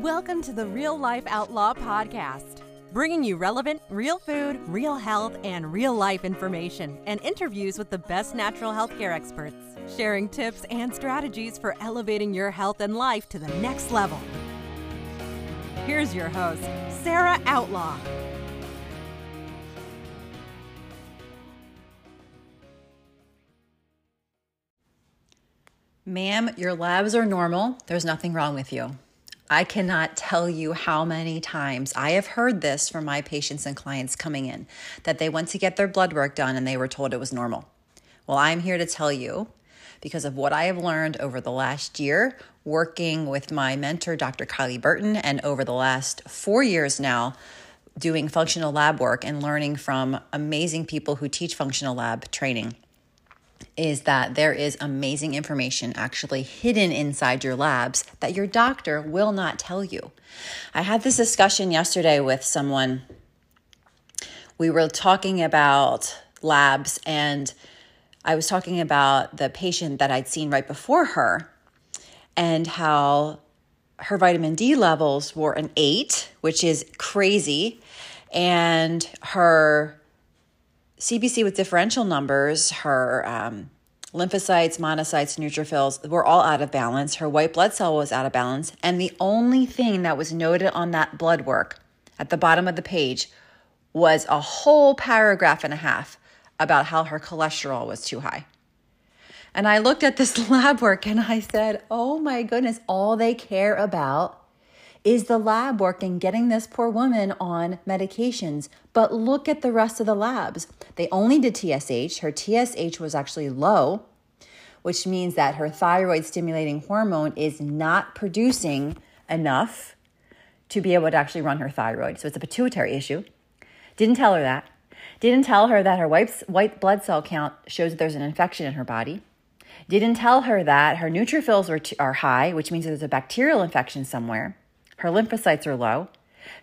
Welcome to the Real Life Outlaw Podcast, bringing you relevant, real food, real health, and real life information and interviews with the best natural healthcare experts, sharing tips and strategies for elevating your health and life to the next level. Here's your host, Sarah Outlaw. Ma'am, your labs are normal. There's nothing wrong with you. I cannot tell you how many times I have heard this from my patients and clients coming in that they went to get their blood work done and they were told it was normal. Well, I'm here to tell you because of what I have learned over the last year working with my mentor, Dr. Kylie Burton, and over the last four years now doing functional lab work and learning from amazing people who teach functional lab training is that there is amazing information actually hidden inside your labs that your doctor will not tell you. I had this discussion yesterday with someone. We were talking about labs, and I was talking about the patient that I'd seen right before her and how her vitamin D levels were an eight, which is crazy, and her CBC with differential numbers, her um, lymphocytes, monocytes, neutrophils were all out of balance. Her white blood cell was out of balance. And the only thing that was noted on that blood work at the bottom of the page was a whole paragraph and a half about how her cholesterol was too high. And I looked at this lab work and I said, oh my goodness, all they care about is the lab work and getting this poor woman on medications? But look at the rest of the labs. They only did TSH. Her TSH was actually low, which means that her thyroid stimulating hormone is not producing enough to be able to actually run her thyroid. So it's a pituitary issue. Didn't tell her that. Didn't tell her that her white blood cell count shows that there's an infection in her body. Didn't tell her that her neutrophils t- are high, which means there's a bacterial infection somewhere. Her lymphocytes are low.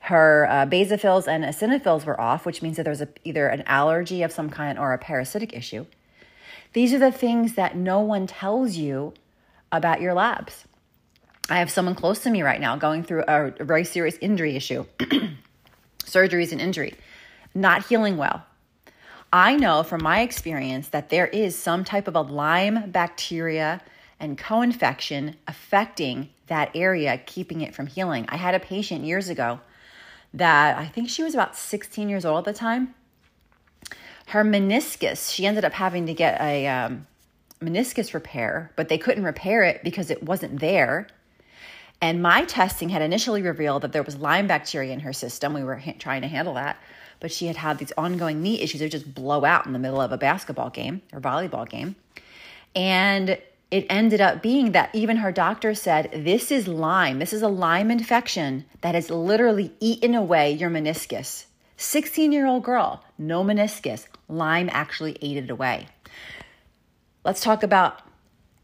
Her uh, basophils and eosinophils were off, which means that there's a, either an allergy of some kind or a parasitic issue. These are the things that no one tells you about your labs. I have someone close to me right now going through a, very serious injury issue. Surgery is an injury, not healing well. I know from my experience that there is some type of a Lyme bacteria and co infection affecting that area, keeping it from healing. I had a patient years ago that I think she was about 16 years old at the time. Her meniscus, she ended up having to get a um, meniscus repair, but they couldn't repair it because it wasn't there. And my testing had initially revealed that there was Lyme bacteria in her system. We were ha- trying to handle that, but she had had these ongoing knee issues that just blow out in the middle of a basketball game or volleyball game. And it ended up being that even her doctor said, This is Lyme. This is a Lyme infection that has literally eaten away your meniscus. 16 year old girl, no meniscus. Lyme actually ate it away. Let's talk about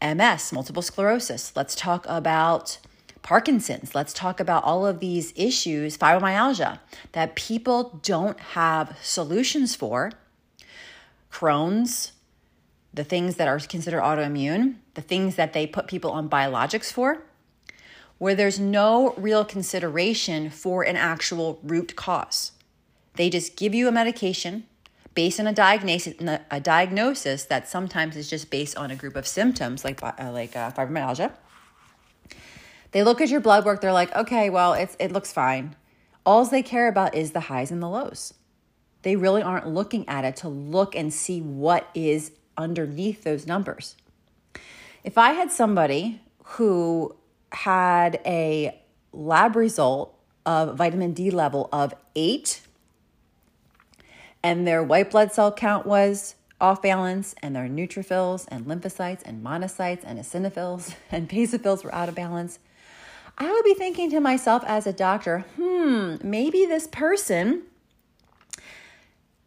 MS, multiple sclerosis. Let's talk about Parkinson's. Let's talk about all of these issues, fibromyalgia, that people don't have solutions for. Crohn's, the things that are considered autoimmune, the things that they put people on biologics for, where there's no real consideration for an actual root cause. They just give you a medication based on a diagnosis, a diagnosis that sometimes is just based on a group of symptoms like, uh, like uh, fibromyalgia. They look at your blood work, they're like, okay, well, it's, it looks fine. All they care about is the highs and the lows. They really aren't looking at it to look and see what is underneath those numbers. If I had somebody who had a lab result of vitamin D level of eight and their white blood cell count was off balance and their neutrophils and lymphocytes and monocytes and eosinophils and basophils were out of balance, I would be thinking to myself as a doctor, hmm, maybe this person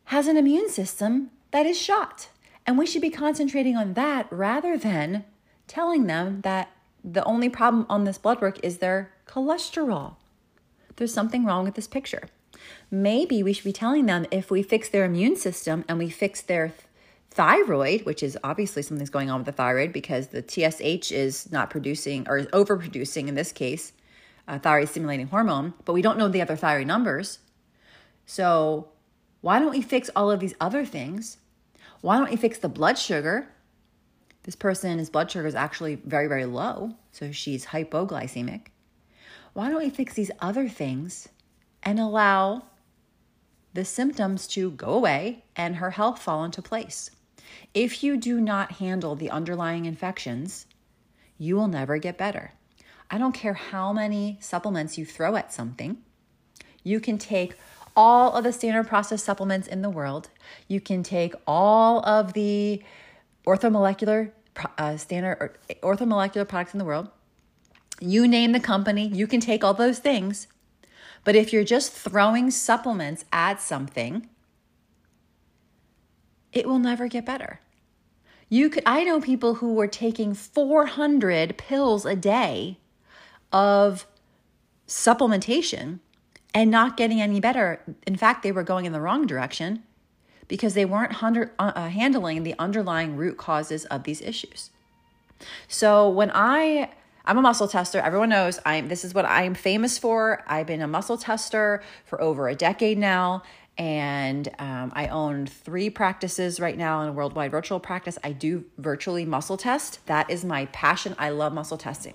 has an immune system that is shot. And we should be concentrating on that rather than telling them that the only problem on this blood work is their cholesterol. There's something wrong with this picture. Maybe we should be telling them if we fix their immune system and we fix their th- thyroid, which is obviously something's going on with the thyroid because the TSH is not producing or overproducing in this case uh, a thyroid stimulating hormone, but we don't know the other thyroid numbers. So, why don't we fix all of these other things? Why don't we fix the blood sugar? This person's blood sugar is actually very, very low, so she's hypoglycemic. Why don't we fix these other things and allow the symptoms to go away and her health fall into place? If you do not handle the underlying infections, you will never get better. I don't care how many supplements you throw at something. You can take all of the standard process supplements in the world. You can take all of the orthomolecular uh, standard orthomolecular products in the world. You name the company, you can take all those things. But if you're just throwing supplements at something, it will never get better. You could I know people who were taking 400 pills a day of supplementation and not getting any better. In fact, they were going in the wrong direction because they weren't uh, uh, handling the underlying root causes of these issues. So when I I'm a muscle tester. Everyone knows I'm this is what I'm famous for. I've been a muscle tester for over a decade now and um, I own three practices right now in a worldwide virtual practice. I do virtually muscle test. That is my passion. I love muscle testing.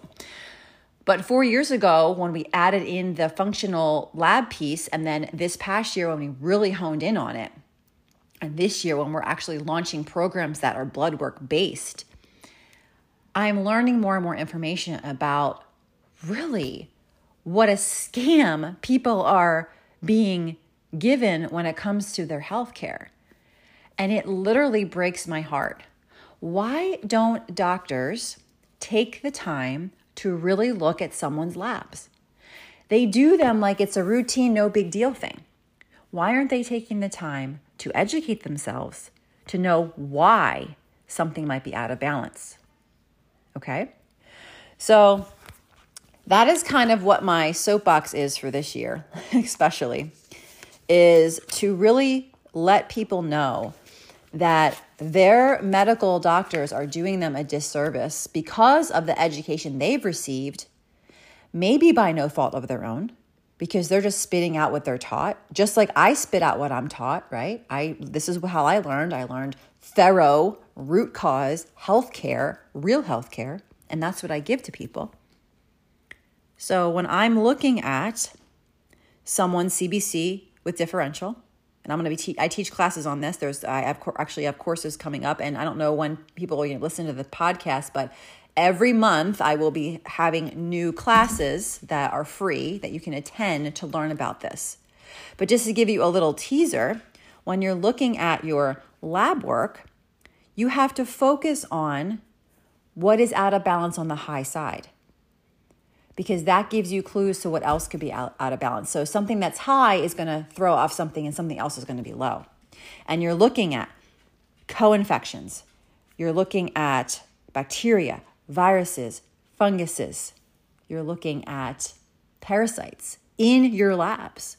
But four years ago, when we added in the functional lab piece, and then this past year, when we really honed in on it, and this year, when we're actually launching programs that are blood work based, I'm learning more and more information about really what a scam people are being given when it comes to their health care. And it literally breaks my heart. Why don't doctors take the time to really look at someone's labs. They do them like it's a routine, no big deal thing. Why aren't they taking the time to educate themselves to know why something might be out of balance? Okay? So that is kind of what my soapbox is for this year, especially, is to really let people know that their medical doctors are doing them a disservice because of the education they've received, maybe by no fault of their own, because they're just spitting out what they're taught. Just like I spit out what I'm taught, right? I this is how I learned. I learned thorough root cause healthcare, real healthcare, and that's what I give to people. So when I'm looking at someone's CBC with differential, and I'm going to be te- I teach classes on this. There's I have co- actually have courses coming up, and I don't know when people to listen to the podcast, but every month I will be having new classes that are free that you can attend to learn about this. But just to give you a little teaser, when you're looking at your lab work, you have to focus on what is out of balance on the high side because that gives you clues to what else could be out, out of balance. So something that's high is going to throw off something and something else is going to be low. And you're looking at co-infections. You're looking at bacteria, viruses, funguses. You're looking at parasites in your labs.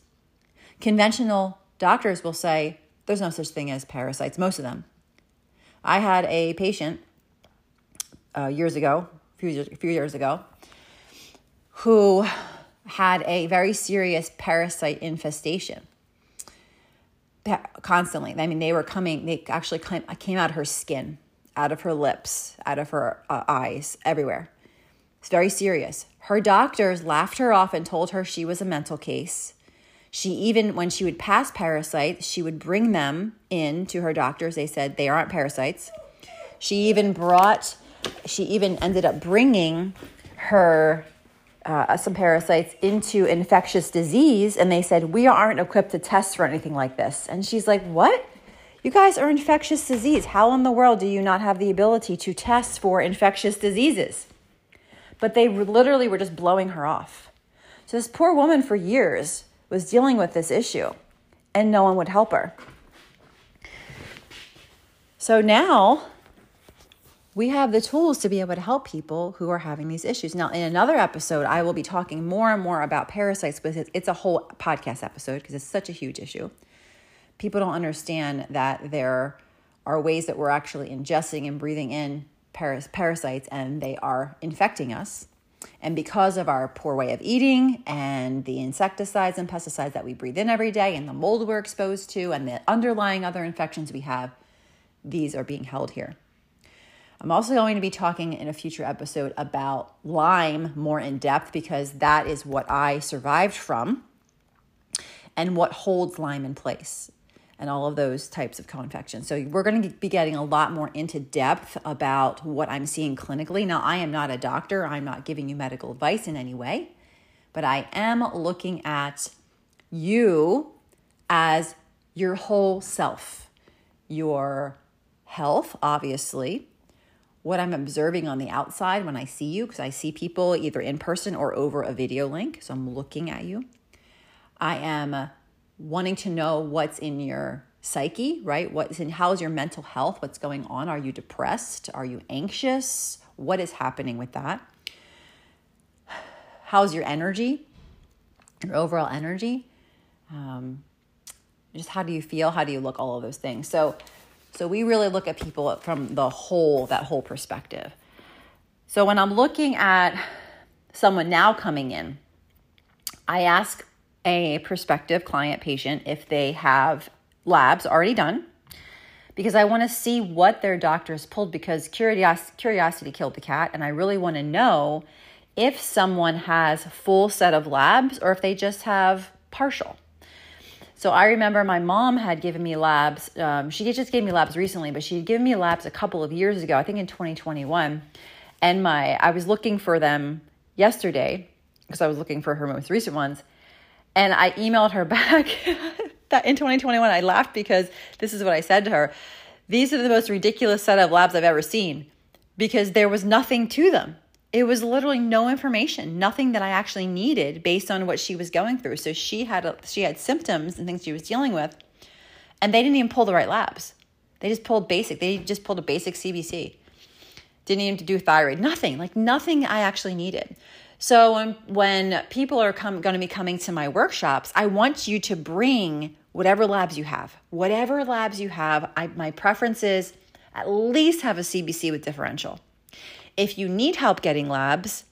Conventional doctors will say there's no such thing as parasites, most of them. I had a patient uh, years ago, a few, a few years ago, who had a very serious parasite infestation constantly. I mean, they were coming, they actually came out of her skin, out of her lips, out of her uh, eyes, everywhere. It's very serious. Her doctors laughed her off and told her she was a mental case. She even, when she would pass parasites, she would bring them in to her doctors. They said they aren't parasites. She even brought, she even ended up bringing her uh, some parasites into infectious disease and they said we aren't equipped to test for anything like this. And she's like what? You guys are infectious disease. How in the world do you not have the ability to test for infectious diseases? But they literally were just blowing her off. So this poor woman for years was dealing with this issue and no one would help her. So now we have the tools to be able to help people who are having these issues. Now, in another episode, I will be talking more and more about parasites, but it's a whole podcast episode because it's such a huge issue. People don't understand that there are ways that we're actually ingesting and breathing in paras- parasites and they are infecting us. And because of our poor way of eating and the insecticides and pesticides that we breathe in every day and the mold we're exposed to and the underlying other infections we have, these are being held here. I'm also going to be talking in a future episode about Lyme more in depth because that is what I survived from and what holds Lyme in place and all of those types of co-infections. So we're going to be getting a lot more into depth about what I'm seeing clinically. Now, I am not a doctor. I'm not giving you medical advice in any way, but I am looking at you as your whole self, your health, obviously, what I'm observing on the outside when I see you, because I see people either in person or over a video link. So I'm looking at you. I am wanting to know what's in your psyche, right? What's in how's your mental health? What's going on? Are you depressed? Are you anxious? What is happening with that? How's your energy? Your overall energy? Um, just how do you feel? How do you look? All of those things. So so we really look at people from the whole, that whole perspective. So when I'm looking at someone now coming in, I ask a prospective client patient if they have labs already done because I want to see what their doctor has pulled because curiosity, curiosity killed the cat and I really want to know if someone has full set of labs or if they just have partial. So I remember my mom had given me labs. Um, she just gave me labs recently, but she had given me labs a couple of years ago, I think in 2021. And my I was looking for them yesterday because I was looking for her most recent ones. And I emailed her back that in 2021. I laughed because this is what I said to her. These are the most ridiculous set of labs I've ever seen because there was nothing to them it was literally no information nothing that i actually needed based on what she was going through. So she had she had symptoms and things she was dealing with and they didn't even pull the right labs. They just pulled basic they just pulled a basic cbc didn't even do thyroid nothing like nothing i actually needed. So when, when people are come, going to be coming to my workshops i want you to bring whatever labs you have. Whatever labs you have I, my preference is at least have a cbc with differential if you need help getting labs,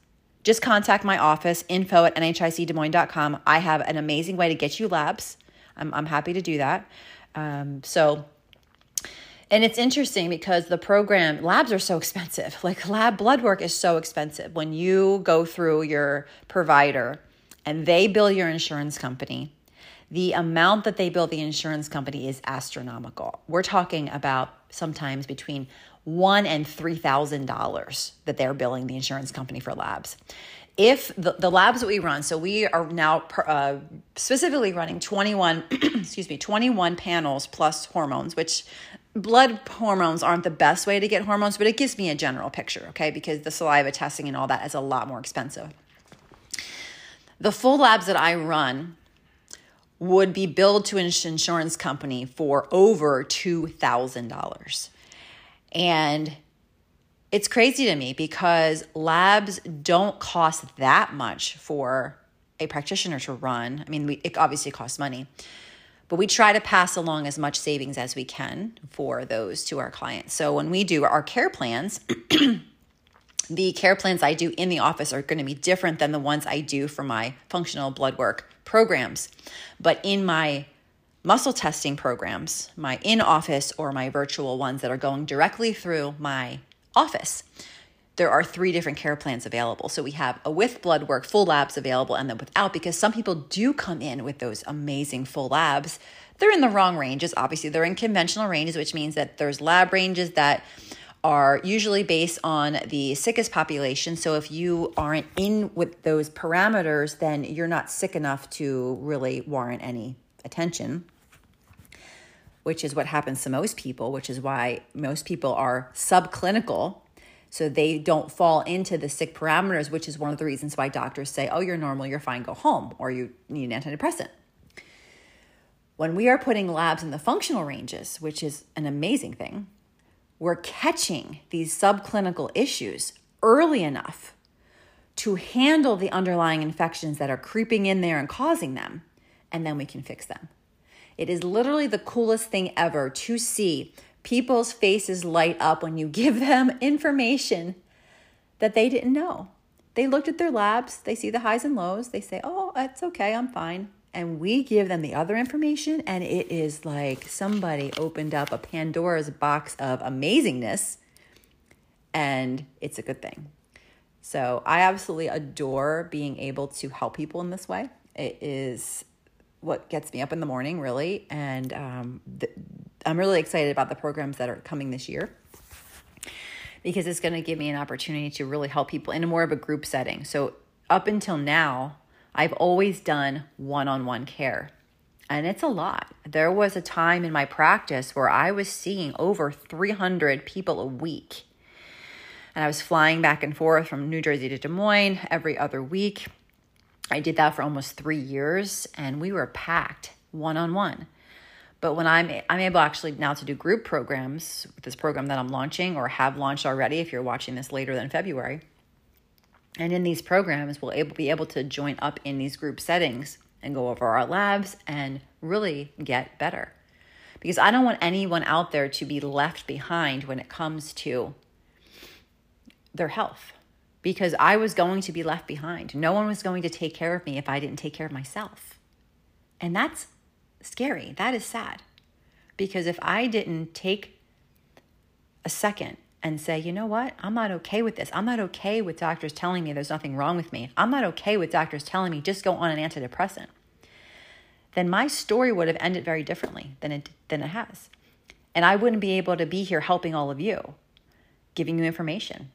just contact my office, info at nhicdesmoines.com. I have an amazing way to get you labs. I'm, I'm happy to do that. Um, so, and it's interesting because the program, labs are so expensive. Like lab blood work is so expensive. When you go through your provider and they bill your insurance company, the amount that they bill the insurance company is astronomical. We're talking about sometimes between one and three thousand dollars that they're billing the insurance company for labs. If the, the labs that we run, so we are now uh, specifically running 21, excuse me, 21 panels plus hormones, which blood hormones aren't the best way to get hormones, but it gives me a general picture, okay? Because the saliva testing and all that is a lot more expensive. The full labs that I run would be billed to an insurance company for over $2,000. And it's crazy to me because labs don't cost that much for a practitioner to run. I mean, we, it obviously costs money, but we try to pass along as much savings as we can for those to our clients. So when we do our care plans, the care plans I do in the office are going to be different than the ones I do for my functional blood work programs. But in my muscle testing programs, my in office or my virtual ones that are going directly through my office, there are three different care plans available. So we have a with blood work, full labs available, and then without, because some people do come in with those amazing full labs. They're in the wrong ranges. Obviously, they're in conventional ranges, which means that there's lab ranges that are usually based on the sickest population. So if you aren't in with those parameters, then you're not sick enough to really warrant any attention, which is what happens to most people, which is why most people are subclinical. So they don't fall into the sick parameters, which is one of the reasons why doctors say, oh, you're normal, you're fine, go home, or you need an antidepressant. When we are putting labs in the functional ranges, which is an amazing thing, we're catching these subclinical issues early enough to handle the underlying infections that are creeping in there and causing them and then we can fix them. It is literally the coolest thing ever to see people's faces light up when you give them information that they didn't know. They looked at their labs, they see the highs and lows, they say, oh, it's okay, I'm fine. And we give them the other information, and it is like somebody opened up a Pandora's box of amazingness, and it's a good thing. So I absolutely adore being able to help people in this way. It is what gets me up in the morning, really. And um, I'm really excited about the programs that are coming this year because it's going to give me an opportunity to really help people in a more of a group setting. So, up until now, I've always done one on one care. And it's a lot. There was a time in my practice where I was seeing over 300 people a week. And I was flying back and forth from New Jersey to Des Moines every other week. I did that for almost three years, and we were packed one on one. But when I'm I'm able actually now to do group programs with this program that I'm launching or have launched already, if you're watching this later than February, and in these programs, we'll able, be able to join up in these group settings and go over our labs and really get better. Because I don't want anyone out there to be left behind when it comes to their health. Because I was going to be left behind. No one was going to take care of me if I didn't take care of myself. And that's scary. That is sad. Because if I didn't take a second and say, you know what? I'm not okay with this. I'm not okay with doctors telling me there's nothing wrong with me. I'm not okay with doctors telling me just go on an antidepressant. Then my story would have ended very differently than it than it has. And I wouldn't be able to be here helping all of you, giving you information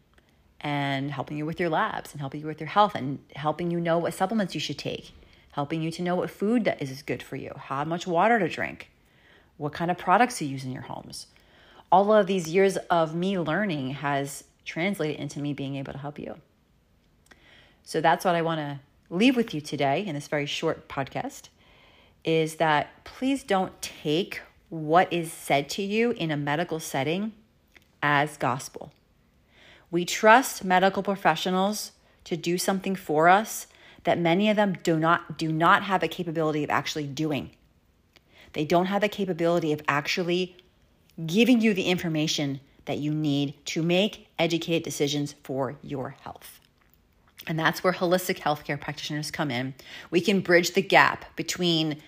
and helping you with your labs and helping you with your health and helping you know what supplements you should take, helping you to know what food that is good for you, how much water to drink, what kind of products to use in your homes all of these years of me learning has translated into me being able to help you. So that's what I want to leave with you today in this very short podcast is that please don't take what is said to you in a medical setting as gospel. We trust medical professionals to do something for us that many of them do not do not have the capability of actually doing. They don't have the capability of actually giving you the information that you need to make educated decisions for your health. And that's where holistic healthcare practitioners come in. We can bridge the gap between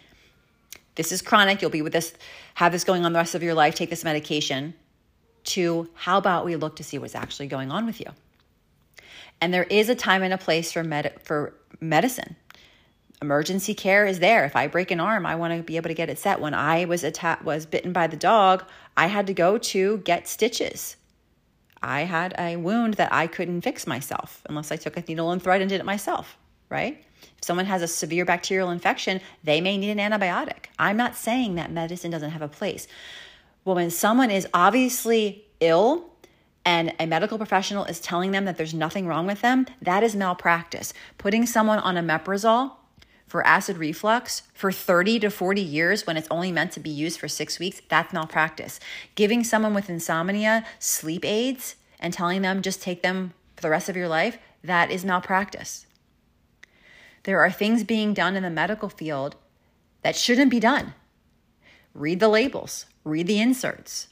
this is chronic, you'll be with this, have this going on the rest of your life, take this medication, to how about we look to see what's actually going on with you. And there is a time and a place for med- for medicine emergency care is there. If I break an arm, I want to be able to get it set. When I was attacked, was bitten by the dog, I had to go to get stitches. I had a wound that I couldn't fix myself unless I took a needle and thread and did it myself, right? If someone has a severe bacterial infection, they may need an antibiotic. I'm not saying that medicine doesn't have a place. Well, when someone is obviously ill and a medical professional is telling them that there's nothing wrong with them, that is malpractice. Putting someone on a omeprazole for acid reflux for 30 to 40 years when it's only meant to be used for six weeks, that's malpractice. Giving someone with insomnia sleep aids and telling them just take them for the rest of your life, that is malpractice. There are things being done in the medical field that shouldn't be done. Read the labels, read the inserts,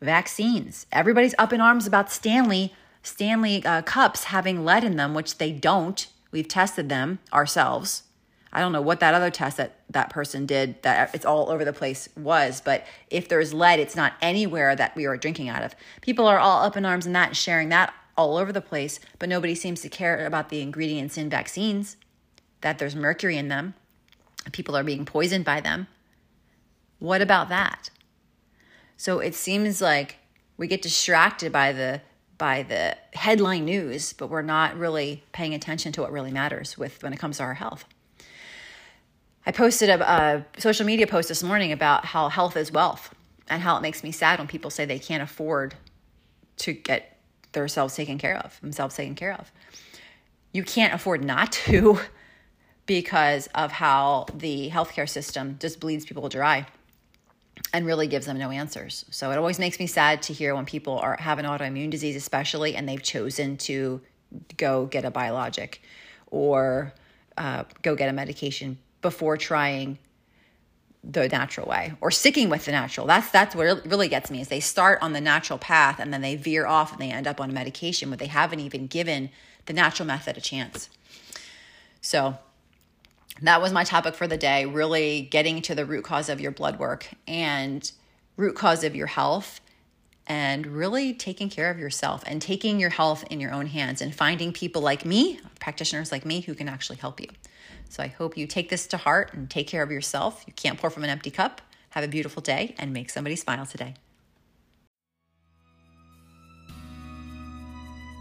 vaccines. Everybody's up in arms about Stanley Stanley uh, cups having lead in them, which they don't. We've tested them ourselves. I don't know what that other test that that person did that it's all over the place was, but if there's lead, it's not anywhere that we are drinking out of. People are all up in arms in that sharing that all over the place, but nobody seems to care about the ingredients in vaccines, that there's mercury in them, people are being poisoned by them. What about that? So it seems like we get distracted by the by the headline news, but we're not really paying attention to what really matters with when it comes to our health. I posted a, a social media post this morning about how health is wealth and how it makes me sad when people say they can't afford to get themselves taken care of, themselves taken care of. You can't afford not to because of how the healthcare system just bleeds people dry and really gives them no answers. So it always makes me sad to hear when people are have an autoimmune disease especially and they've chosen to go get a biologic or uh, go get a medication before trying the natural way or sticking with the natural. That's that's what really gets me is they start on the natural path and then they veer off and they end up on medication, but they haven't even given the natural method a chance. So that was my topic for the day, really getting to the root cause of your blood work and root cause of your health and really taking care of yourself and taking your health in your own hands and finding people like me, practitioners like me who can actually help you. So I hope you take this to heart and take care of yourself. You can't pour from an empty cup. Have a beautiful day and make somebody smile today.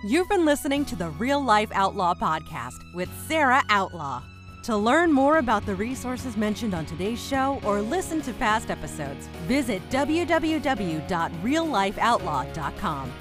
You've been listening to the Real Life Outlaw podcast with Sarah Outlaw. To learn more about the resources mentioned on today's show or listen to past episodes, visit www.reallifeoutlaw.com.